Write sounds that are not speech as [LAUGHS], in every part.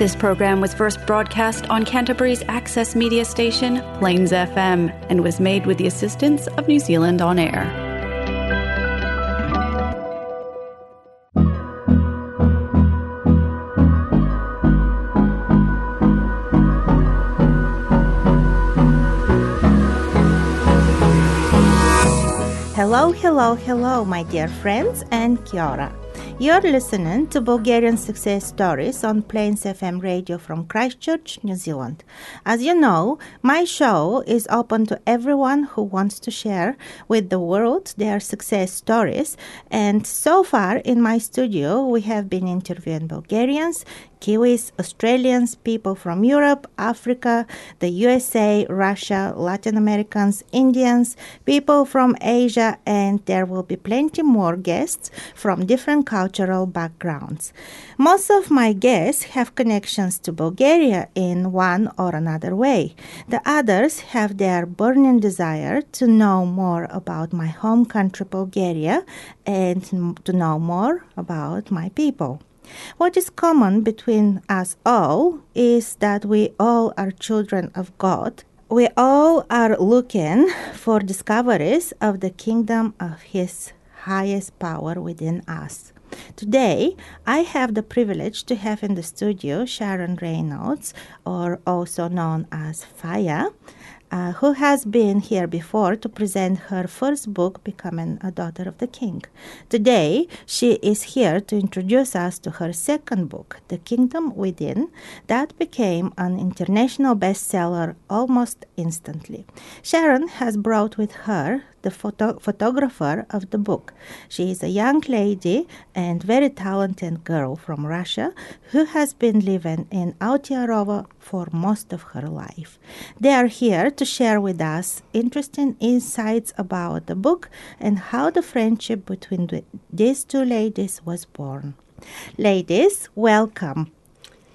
This program was first broadcast on Canterbury's access media station, Plains FM, and was made with the assistance of New Zealand On Air. Hello, hello, hello, my dear friends, and kia ora. You're listening to Bulgarian success stories on Plains FM radio from Christchurch, New Zealand. As you know, my show is open to everyone who wants to share with the world their success stories. And so far in my studio, we have been interviewing Bulgarians, Kiwis, Australians, people from Europe, Africa, the USA, Russia, Latin Americans, Indians, people from Asia, and there will be plenty more guests from different cultural backgrounds. Most of my guests have connections to Bulgaria in one or another way. The others have their burning desire to know more about my home country, Bulgaria, and to know more about my people. What is common between us all is that we all are children of God. We all are looking for discoveries of the kingdom of His highest power within us. Today, I have the privilege to have in the studio Sharon Reynolds, or also known as Faya uh, who has been here before to present her first book, Becoming a Daughter of the King. Today, she is here to introduce us to her second book, The Kingdom Within, that became an international bestseller almost instantly. Sharon has brought with her the photo- photographer of the book. She is a young lady and very talented girl from Russia who has been living in Aotearoa for most of her life. They are here to share with us interesting insights about the book and how the friendship between the, these two ladies was born. Ladies, welcome.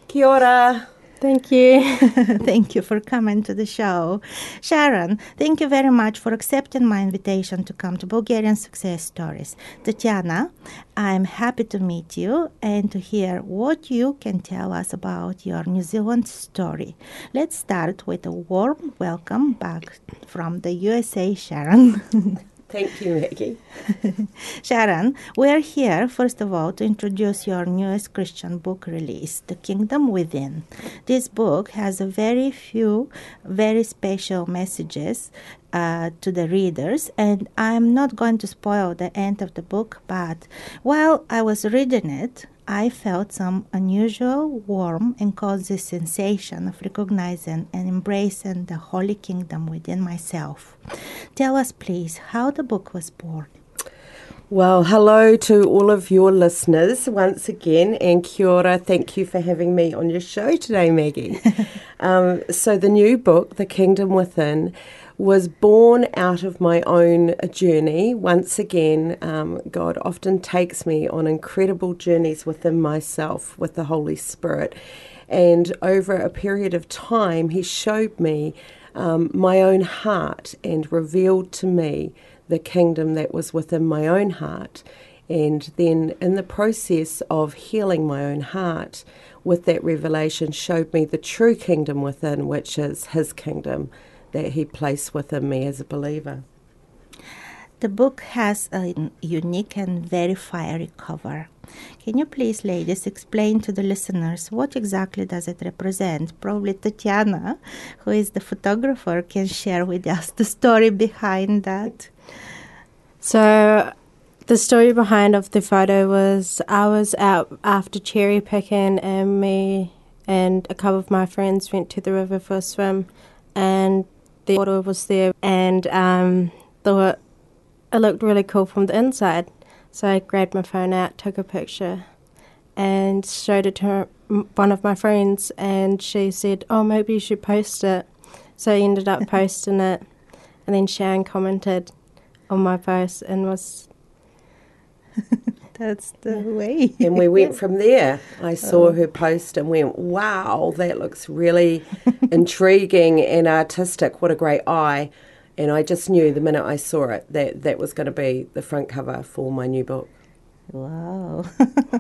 Kia ora. Thank you. [LAUGHS] thank you for coming to the show. Sharon, thank you very much for accepting my invitation to come to Bulgarian Success Stories. Tatiana, I'm happy to meet you and to hear what you can tell us about your New Zealand story. Let's start with a warm welcome back from the USA, Sharon. [LAUGHS] Thank you, Maggie. [LAUGHS] Sharon, we are here, first of all, to introduce your newest Christian book release, The Kingdom Within. This book has a very few, very special messages uh, to the readers, and I'm not going to spoil the end of the book, but while I was reading it, I felt some unusual, warm, and cozy sensation of recognizing and embracing the Holy Kingdom within myself. Tell us, please, how the book was born. Well, hello to all of your listeners once again, and kia ora. Thank you for having me on your show today, Maggie. [LAUGHS] um, so, the new book, The Kingdom Within, was born out of my own journey. Once again, um, God often takes me on incredible journeys within myself with the Holy Spirit. And over a period of time, He showed me um, my own heart and revealed to me the kingdom that was within my own heart. And then, in the process of healing my own heart, with that revelation, showed me the true kingdom within, which is His kingdom that He placed within me as a believer. The book has a unique and very fiery cover. Can you please, ladies, explain to the listeners what exactly does it represent? Probably Tatiana, who is the photographer, can share with us the story behind that. So, the story behind of the photo was I was out after cherry picking, and me and a couple of my friends went to the river for a swim, and the water was there, and um, the it looked really cool from the inside. So I grabbed my phone out, took a picture, and showed it to her, one of my friends, and she said, "Oh, maybe you should post it." So I ended up [LAUGHS] posting it, and then Sharon commented on my post and was. [LAUGHS] That's the way. and we went [LAUGHS] from there. I saw oh. her post and went, wow, that looks really [LAUGHS] intriguing and artistic. What a great eye. And I just knew the minute I saw it that that was going to be the front cover for my new book. Wow.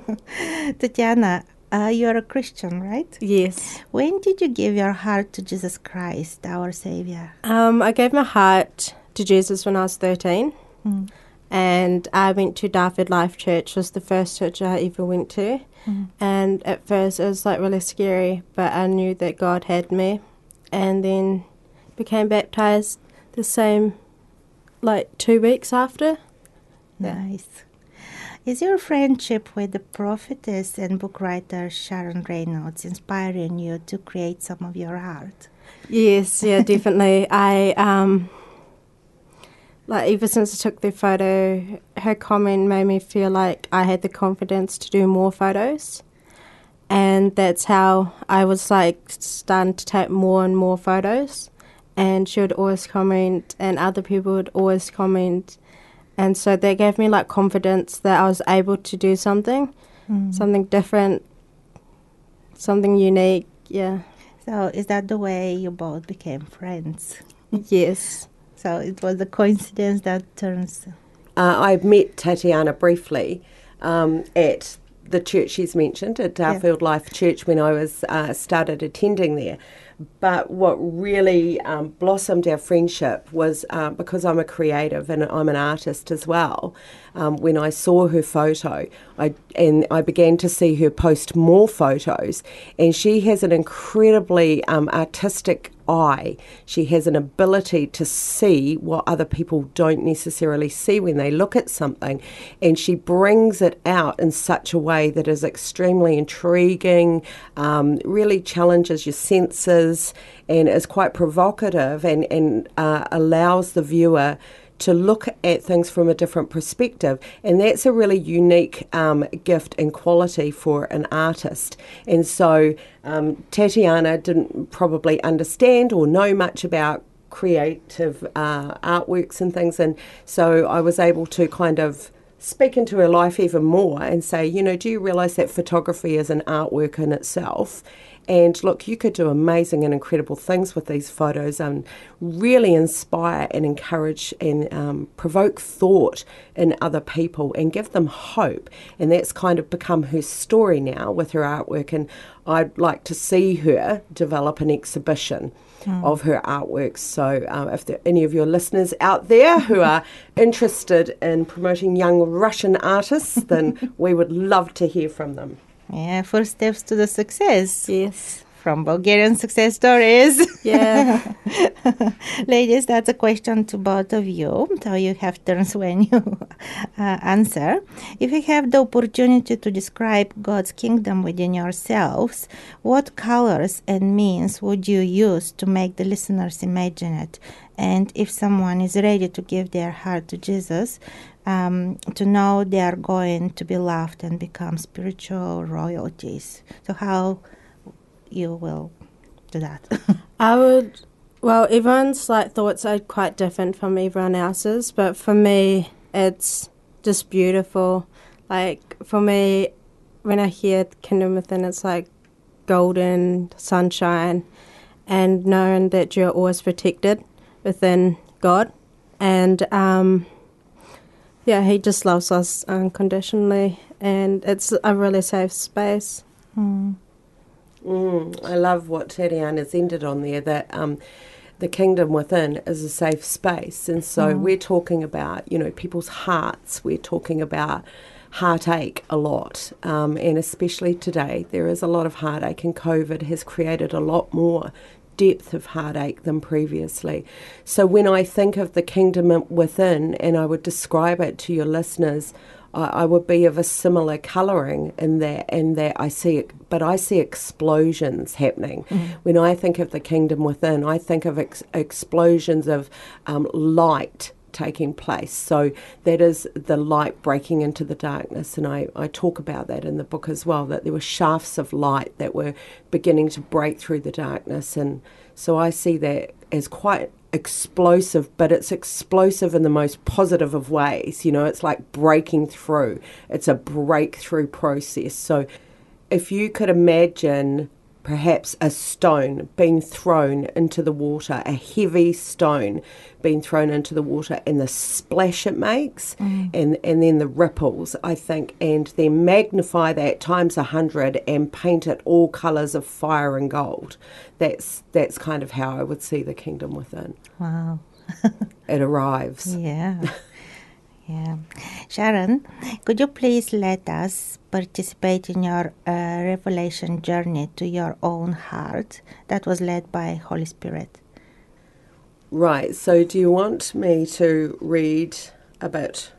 [LAUGHS] Tatiana, Uh, you're a Christian, right? Yes. When did you give your heart to Jesus Christ, our Savior? Um, I gave my heart to Jesus when I was 13. Mm. And I went to Darfield Life Church, was the first church I ever went to. Mm. And at first it was like really scary, but I knew that God had me. And then became baptized the same, like two weeks after. Nice. Is your friendship with the prophetess and book writer Sharon Reynolds inspiring you to create some of your art? Yes, yeah, definitely. I um like ever since I took the photo, her comment made me feel like I had the confidence to do more photos. And that's how I was like starting to take more and more photos. And she would always comment, and other people would always comment. And so that gave me like confidence that I was able to do something, Mm. something different, something unique. Yeah. So, is that the way you both became friends? yes. So, it was a coincidence that turns. Uh, I met Tatiana briefly um, at the church she's mentioned at Darfield Life Church when I was uh, started attending there. But what really um, blossomed our friendship was uh, because I'm a creative and I'm an artist as well. Um, when I saw her photo, I and I began to see her post more photos, and she has an incredibly um, artistic eye. She has an ability to see what other people don't necessarily see when they look at something, and she brings it out in such a way that is extremely intriguing, um, really challenges your senses, and is quite provocative and, and uh, allows the viewer to look at things from a different perspective. And that's a really unique um, gift and quality for an artist. And so um, Tatiana didn't probably understand or know much about creative uh, artworks and things. And so I was able to kind of speak into her life even more and say, you know, do you realize that photography is an artwork in itself? And look, you could do amazing and incredible things with these photos and really inspire and encourage and um, provoke thought in other people and give them hope. And that's kind of become her story now with her artwork. And I'd like to see her develop an exhibition of her artworks. So, um, if there are any of your listeners out there who are [LAUGHS] interested in promoting young Russian artists, then [LAUGHS] we would love to hear from them. Yeah, first steps to the success Yes. From Bulgarian success stories. Yeah. [LAUGHS] Ladies, that's a question to both of you. So you have turns when you [LAUGHS] uh, answer. If you have the opportunity to describe God's kingdom within yourselves, what colors and means would you use to make the listeners imagine it? And if someone is ready to give their heart to Jesus, um, to know they are going to be loved and become spiritual royalties. So, how you will do that? [LAUGHS] I would. Well, everyone's like thoughts are quite different from everyone else's, but for me, it's just beautiful. Like for me, when I hear Kingdom Within, it's like golden sunshine, and knowing that you're always protected within God, and um, yeah, He just loves us unconditionally, and it's a really safe space. Hmm. Mm, I love what Tatiana's ended on there that um, the kingdom within is a safe space. And so we're talking about, you know, people's hearts. We're talking about heartache a lot. Um, and especially today, there is a lot of heartache, and COVID has created a lot more depth of heartache than previously. So when I think of the kingdom within and I would describe it to your listeners, I, I would be of a similar colouring in that, in that I see it, but I see explosions happening. When I think of the kingdom within, I think of ex- explosions of um, light taking place. So that is the light breaking into the darkness. And I, I talk about that in the book as well, that there were shafts of light that were beginning to break through the darkness. And so I see that as quite explosive, but it's explosive in the most positive of ways. You know, it's like breaking through, it's a breakthrough process. So if you could imagine perhaps a stone being thrown into the water, a heavy stone being thrown into the water, and the splash it makes, mm. and, and then the ripples, I think, and then magnify that times a hundred and paint it all colours of fire and gold. That's that's kind of how I would see the kingdom within. Wow. [LAUGHS] it arrives. Yeah. [LAUGHS] Yeah. Sharon, could you please let us participate in your uh, revelation journey to your own heart that was led by Holy Spirit? Right. So, do you want me to read a bit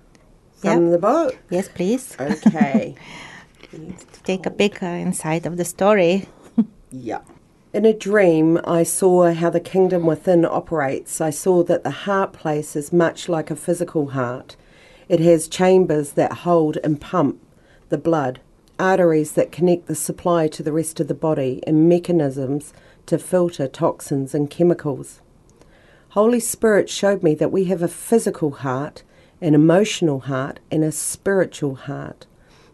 from yep. the book? Yes, please. Okay. [LAUGHS] Take a bigger insight of the story. [LAUGHS] yeah. In a dream, I saw how the kingdom within operates. I saw that the heart place is much like a physical heart. It has chambers that hold and pump the blood, arteries that connect the supply to the rest of the body, and mechanisms to filter toxins and chemicals. Holy Spirit showed me that we have a physical heart, an emotional heart, and a spiritual heart.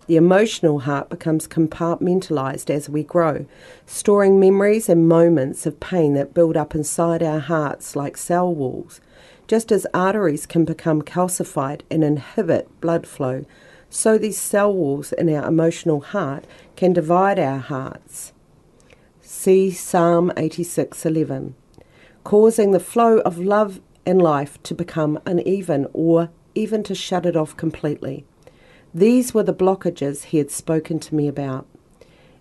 The emotional heart becomes compartmentalized as we grow, storing memories and moments of pain that build up inside our hearts like cell walls just as arteries can become calcified and inhibit blood flow, so these cell walls in our emotional heart can divide our hearts. See Psalm 86:11, causing the flow of love and life to become uneven or even to shut it off completely. These were the blockages he had spoken to me about.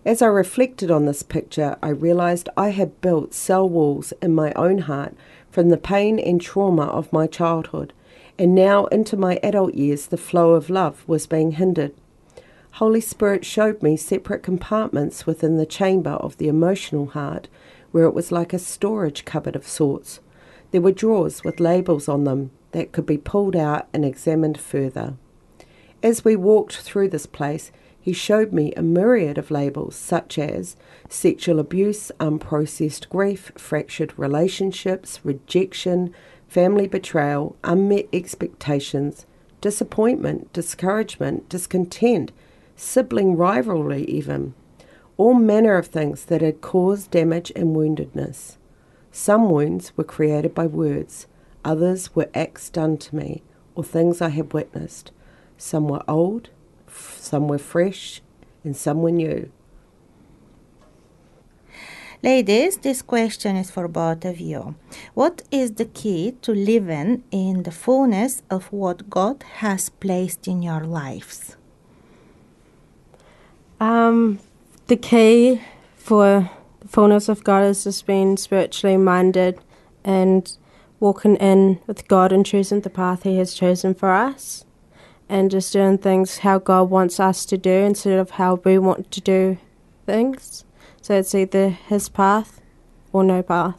As I reflected on this picture, I realized I had built cell walls in my own heart from the pain and trauma of my childhood, and now into my adult years, the flow of love was being hindered. Holy Spirit showed me separate compartments within the chamber of the emotional heart, where it was like a storage cupboard of sorts. There were drawers with labels on them that could be pulled out and examined further. As we walked through this place, he showed me a myriad of labels such as sexual abuse, unprocessed grief, fractured relationships, rejection, family betrayal, unmet expectations, disappointment, discouragement, discontent, sibling rivalry, even. All manner of things that had caused damage and woundedness. Some wounds were created by words, others were acts done to me, or things I had witnessed. Some were old, some were fresh, and some were new. Ladies, this question is for both of you. What is the key to living in the fullness of what God has placed in your lives? Um, the key for the fullness of God is just being spiritually minded and walking in with God and choosing the path He has chosen for us and just doing things how God wants us to do instead of how we want to do things. So it's either His path or no path.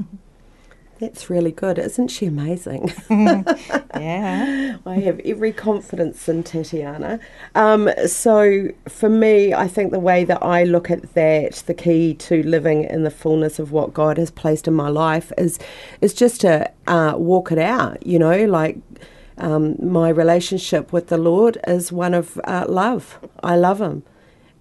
[LAUGHS] That's really good. Isn't she amazing? [LAUGHS] yeah. [LAUGHS] I have every confidence in Tatiana. Um, so, for me, I think the way that I look at that, the key to living in the fullness of what God has placed in my life is, is just to uh, walk it out, you know, like um, my relationship with the Lord is one of uh, love. I love Him.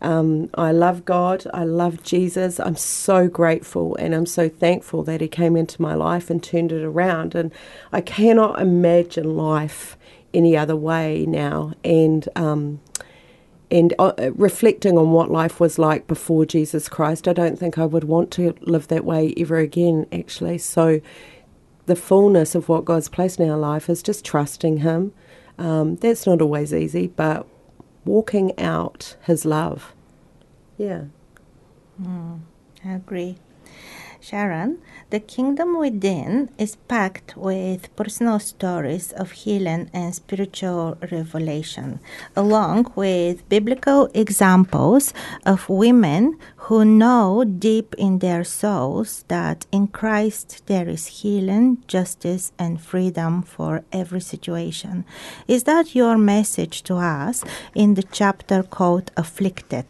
Um, I love God. I love Jesus. I'm so grateful and I'm so thankful that He came into my life and turned it around. And I cannot imagine life any other way now. And um, and uh, reflecting on what life was like before Jesus Christ, I don't think I would want to live that way ever again. Actually, so the fullness of what God's placed in our life is just trusting Him. Um, that's not always easy, but walking out His love. Yeah. Mm, I agree. Sharon, the kingdom within is packed with personal stories of healing and spiritual revelation, along with biblical examples of women who know deep in their souls that in Christ there is healing, justice, and freedom for every situation. Is that your message to us in the chapter called Afflicted?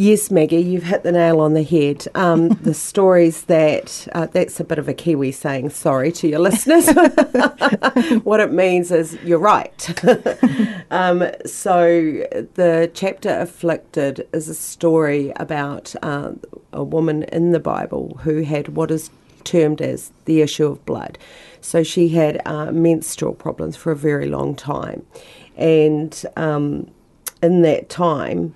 Yes, Maggie, you've hit the nail on the head. Um, [LAUGHS] the stories that, uh, that's a bit of a Kiwi saying sorry to your listeners. [LAUGHS] what it means is you're right. [LAUGHS] um, so, the chapter Afflicted is a story about uh, a woman in the Bible who had what is termed as the issue of blood. So, she had uh, menstrual problems for a very long time. And um, in that time,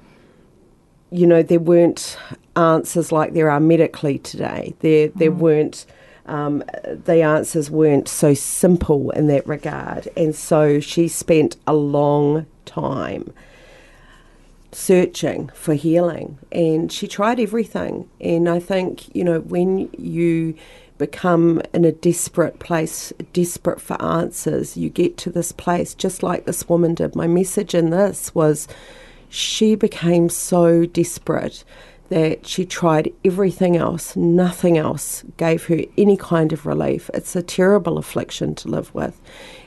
you know, there weren't answers like there are medically today. There, there mm. weren't. Um, the answers weren't so simple in that regard, and so she spent a long time searching for healing, and she tried everything. And I think you know when you become in a desperate place, desperate for answers, you get to this place just like this woman did. My message in this was she became so desperate that she tried everything else. Nothing else gave her any kind of relief. It's a terrible affliction to live with.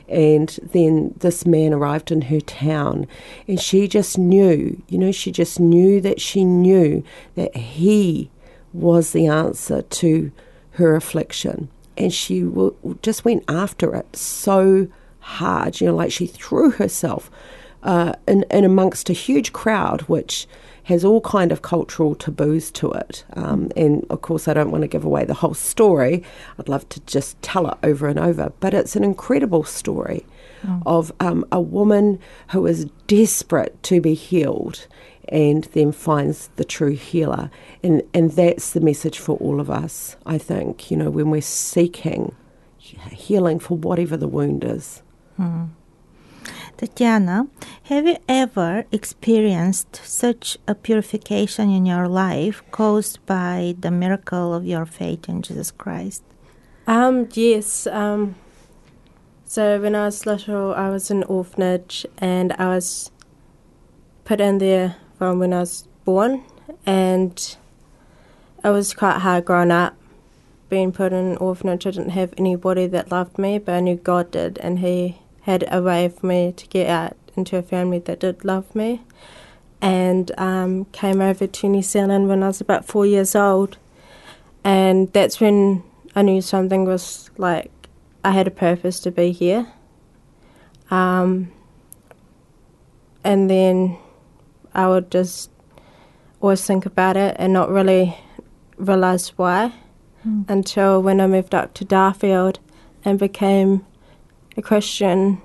And then this man arrived in her town, and she just knew, you know, she just knew that she knew that he was the answer to her affliction. And she w- just went after it so hard, you know, like she threw herself uh, in, in amongst a huge crowd, which has all kind of cultural taboos to it. Um, and of course, I don't want to give away the whole story. I'd love to just tell it over and over. But it's an incredible story oh. of um, a woman who is desperate to be healed and then finds the true healer. And, and that's the message for all of us, I think, you know, when we're seeking healing for whatever the wound is. Hmm. Tatiana, have you ever experienced such a purification in your life caused by the miracle of your faith in Jesus Christ? Um, yes. Um, so when I was little, I was in orphanage and I was put in there from when I was born, and it was quite hard growing up. Being put in an orphanage, I didn't have anybody that loved me, but I knew God did, and He had a way for me to get out into a family that did love me. And um, came over to New Zealand when I was about four years old. And that's when I knew something was like, I had a purpose to be here. Um, and then I would just always think about it and not really realise why mm. until when I moved up to Darfield and became a Christian,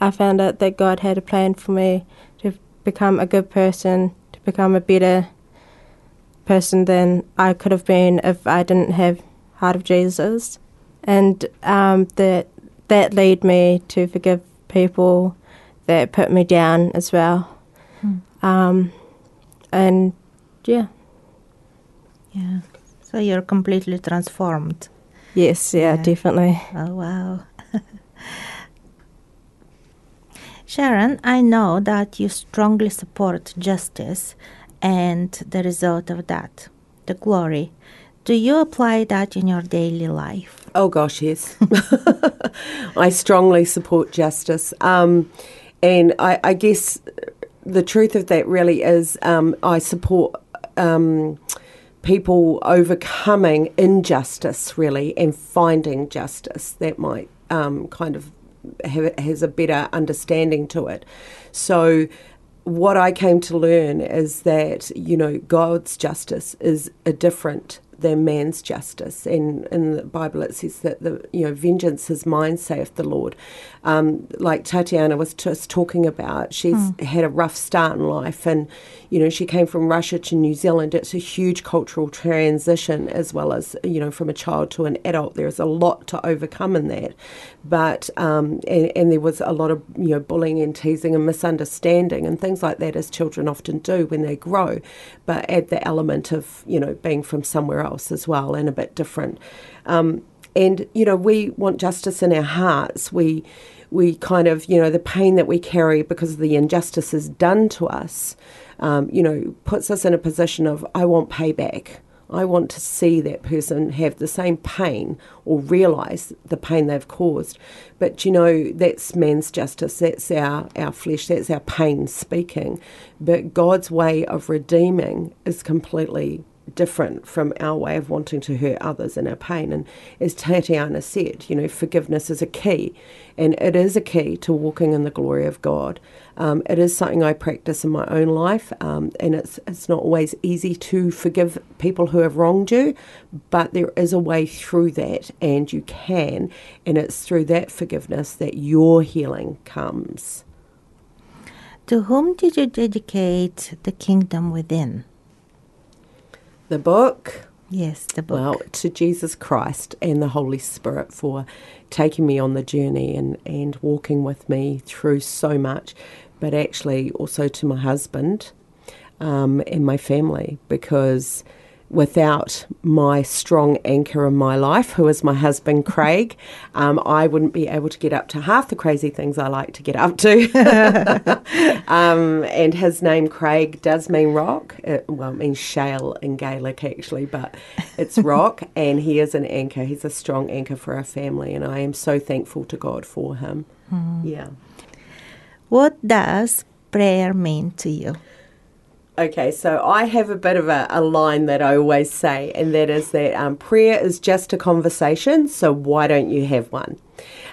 I found out that God had a plan for me to become a good person, to become a better person than I could have been if I didn't have heart of Jesus, and um, that that led me to forgive people that put me down as well, hmm. um, and yeah, yeah. So you're completely transformed. Yes, yeah, yeah. definitely. Oh wow. [LAUGHS] Sharon, I know that you strongly support justice and the result of that, the glory. Do you apply that in your daily life? Oh, gosh, yes. [LAUGHS] I strongly support justice. Um, and I, I, guess the truth of that really is um, I support um, people overcoming injustice, really, and finding justice that might um, kind of has a better understanding to it. So, what I came to learn is that, you know, God's justice is a different than man's justice. And in the Bible, it says that the you know vengeance is mine, saith the Lord. Um, like Tatiana was just talking about, she's mm. had a rough start in life, and you know she came from Russia to New Zealand. It's a huge cultural transition, as well as you know from a child to an adult. There's a lot to overcome in that, but um, and, and there was a lot of you know bullying and teasing and misunderstanding and things like that, as children often do when they grow. But add the element of you know being from somewhere else as well and a bit different. Um, and you know, we want justice in our hearts. We we kind of you know the pain that we carry because of the injustices done to us. Um, you know, puts us in a position of I want payback. I want to see that person have the same pain or realize the pain they've caused. But you know, that's man's justice, that's our, our flesh, that's our pain speaking. But God's way of redeeming is completely different from our way of wanting to hurt others in our pain. And as Tatiana said, you know, forgiveness is a key, and it is a key to walking in the glory of God. Um, it is something I practice in my own life, um, and it's it's not always easy to forgive people who have wronged you, but there is a way through that, and you can, and it's through that forgiveness that your healing comes. To whom did you dedicate the kingdom within? The book. Yes, the book. Well, to Jesus Christ and the Holy Spirit for taking me on the journey and, and walking with me through so much, but actually also to my husband um, and my family because without my strong anchor in my life, who is my husband Craig, um, I wouldn't be able to get up to half the crazy things I like to get up to. [LAUGHS] um, and his name Craig does mean rock. It, well, it means shale in Gaelic actually, but it's rock, [LAUGHS] and he is an anchor. He's a strong anchor for our family, and I am so thankful to God for him. Mm. Yeah. What does prayer mean to you? Okay, so I have a bit of a, a, line that I always say, and that is that um, prayer is just a conversation, so why don't you have one?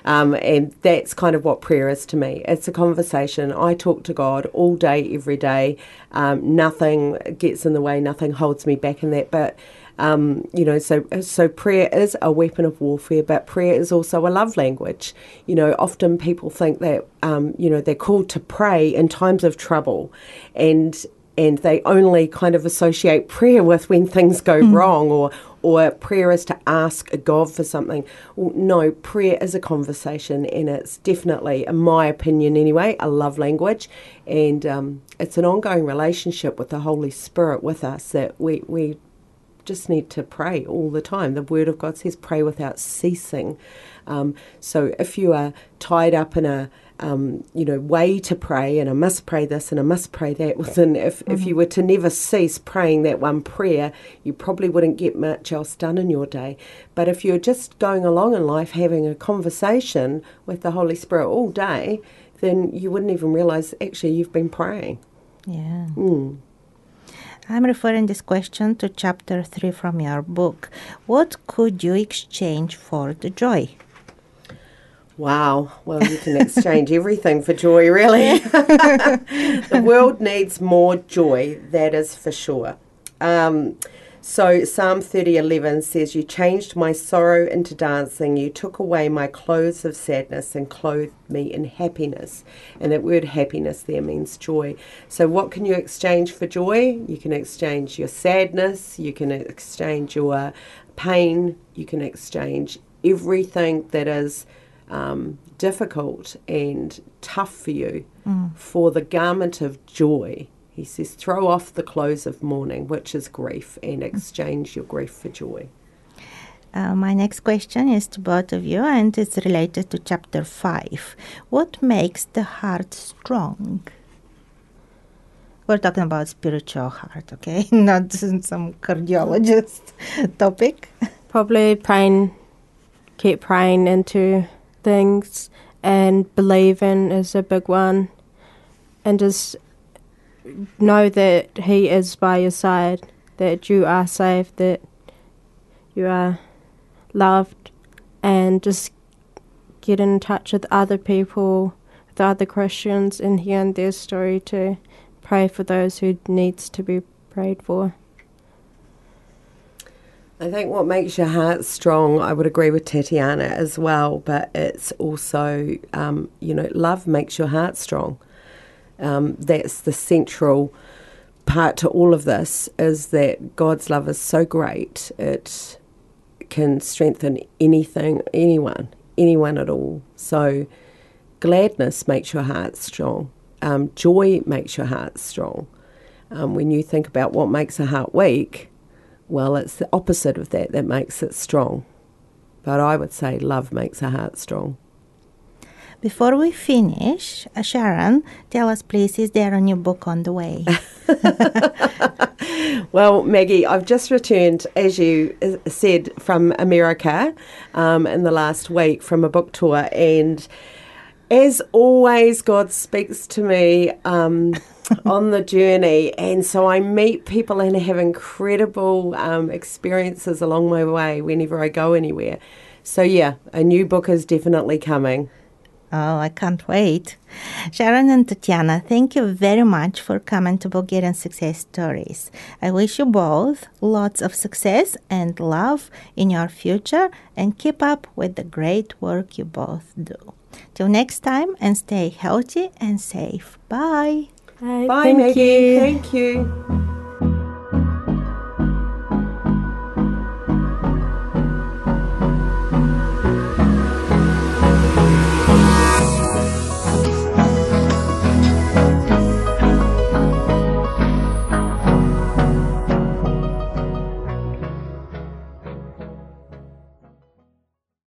Um, and that's kind of what prayer is to me. It's a conversation. I talk to God all day, every day. Um, nothing gets in the way, nothing holds me back in that. But um, you know, so so prayer is a weapon of warfare, but prayer is also a love language. You know, often people think that um, you know they're called to pray in times of trouble, and and they only kind of associate prayer with when things go mm. wrong or or prayer is to ask a God for something. Well, no, prayer is a conversation, and it's definitely, in my opinion anyway, a love language, and um, it's an ongoing relationship with the Holy Spirit with us that we we just need to pray all the time. The Word of God says, "Pray without ceasing." Um, so if you are tied up in a um, you know, way to pray, and I must pray this and I must pray that. [LAUGHS] Within, if mm-hmm. if you were to never cease praying that one prayer, you probably wouldn't get much else done in your day. But if you're just going along in life having a conversation with the Holy Spirit all day, then you wouldn't even realize actually you've been praying. Yeah. Mm. I'm referring this question to chapter 3 from your book. What could you exchange for the joy? Wow. Well, you can exchange everything for joy, really. [LAUGHS] the world needs more joy, that is for sure. Um, so Psalm 30:11 says, "You changed my sorrow into dancing. You took away my clothes of sadness and clothed me in happiness." And that word happiness there means joy. So what can you exchange for joy? You can exchange your sadness, you can exchange your pain, you can exchange everything that is um, difficult and tough for you mm. for the garment of joy he says, throw off the clothes of mourning, which is grief, and exchange your grief for joy. Uh, my next question is to both of you, and it's related to chapter 5. What makes the heart strong? We're talking about spiritual heart, okay? [LAUGHS] Not [LAUGHS] some cardiologist [LAUGHS] topic. Probably praying, keep praying into things, and believing is a big one. And just know that He is by your side, that you are safe, that you are loved, and just get in touch with other people, with other Christians, and hearing their story to pray for those who needs to be prayed for. I think what makes your heart strong, I would agree with Tatiana as well, but it's also, um, you know, love makes your heart strong. Um, that's the central part to all of this is that God's love is so great it can strengthen anything, anyone, anyone at all. So gladness makes your heart strong. Um, joy makes your heart strong. Um, when you think about what makes a heart weak, well, it's the opposite of that that makes it strong. But I would say love makes a heart strong. Before we finish, uh, Sharon, tell us please, is there a new book on the way? [LAUGHS] [LAUGHS] Well, Maggie, I've just returned, as you uh, said, from America um, in the last week from a book tour, and as always, God speaks to me. Um, [LAUGHS] on the journey, and so I meet people and have incredible um, experiences along my way whenever I go anywhere. So, yeah, a new book is definitely coming. Oh, I can't wait. Sharon and Tatiana, thank you very much for coming to Bulgarian Success Stories. I wish you both lots of success and love in your future and keep up with the great work you both do. Till next time and stay healthy and safe. Bye. Bye, Bye Maggie. You. Thank you.